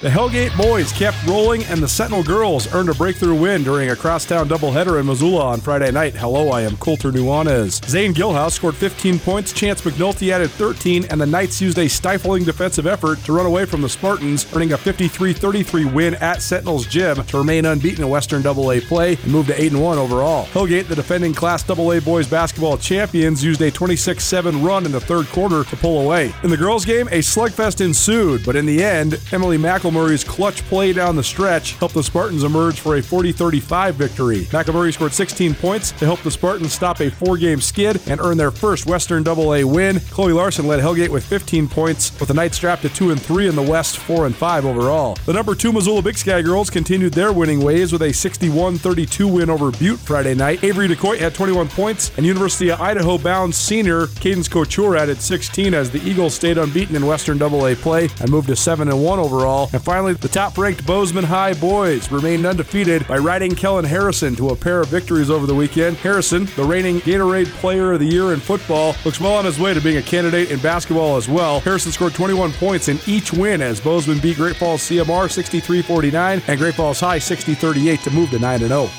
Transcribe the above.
The Hellgate boys kept rolling, and the Sentinel girls earned a breakthrough win during a crosstown doubleheader in Missoula on Friday night. Hello, I am Colter Nuanez. Zane Gilhouse scored 15 points, Chance McNulty added 13, and the Knights used a stifling defensive effort to run away from the Spartans, earning a 53-33 win at Sentinel's gym to remain unbeaten in Western AA play and move to 8-1 overall. Hellgate, the defending Class AA boys basketball champions, used a 26-7 run in the third quarter to pull away. In the girls' game, a slugfest ensued, but in the end, Emily Mackle McElmurray's clutch play down the stretch helped the Spartans emerge for a 40 35 victory. McElmurray scored 16 points to help the Spartans stop a four game skid and earn their first Western AA win. Chloe Larson led Hellgate with 15 points, with the Knights strapped to 2 and 3 in the West, 4 and 5 overall. The number 2 Missoula Big Sky girls continued their winning ways with a 61 32 win over Butte Friday night. Avery DeCoit had 21 points, and University of Idaho bound senior Cadence Couture added 16 as the Eagles stayed unbeaten in Western AA play and moved to 7 and 1 overall. And finally, the top ranked Bozeman High boys remained undefeated by riding Kellen Harrison to a pair of victories over the weekend. Harrison, the reigning Gatorade Player of the Year in football, looks well on his way to being a candidate in basketball as well. Harrison scored 21 points in each win as Bozeman beat Great Falls CMR 63 49 and Great Falls High 60 38 to move to 9 0.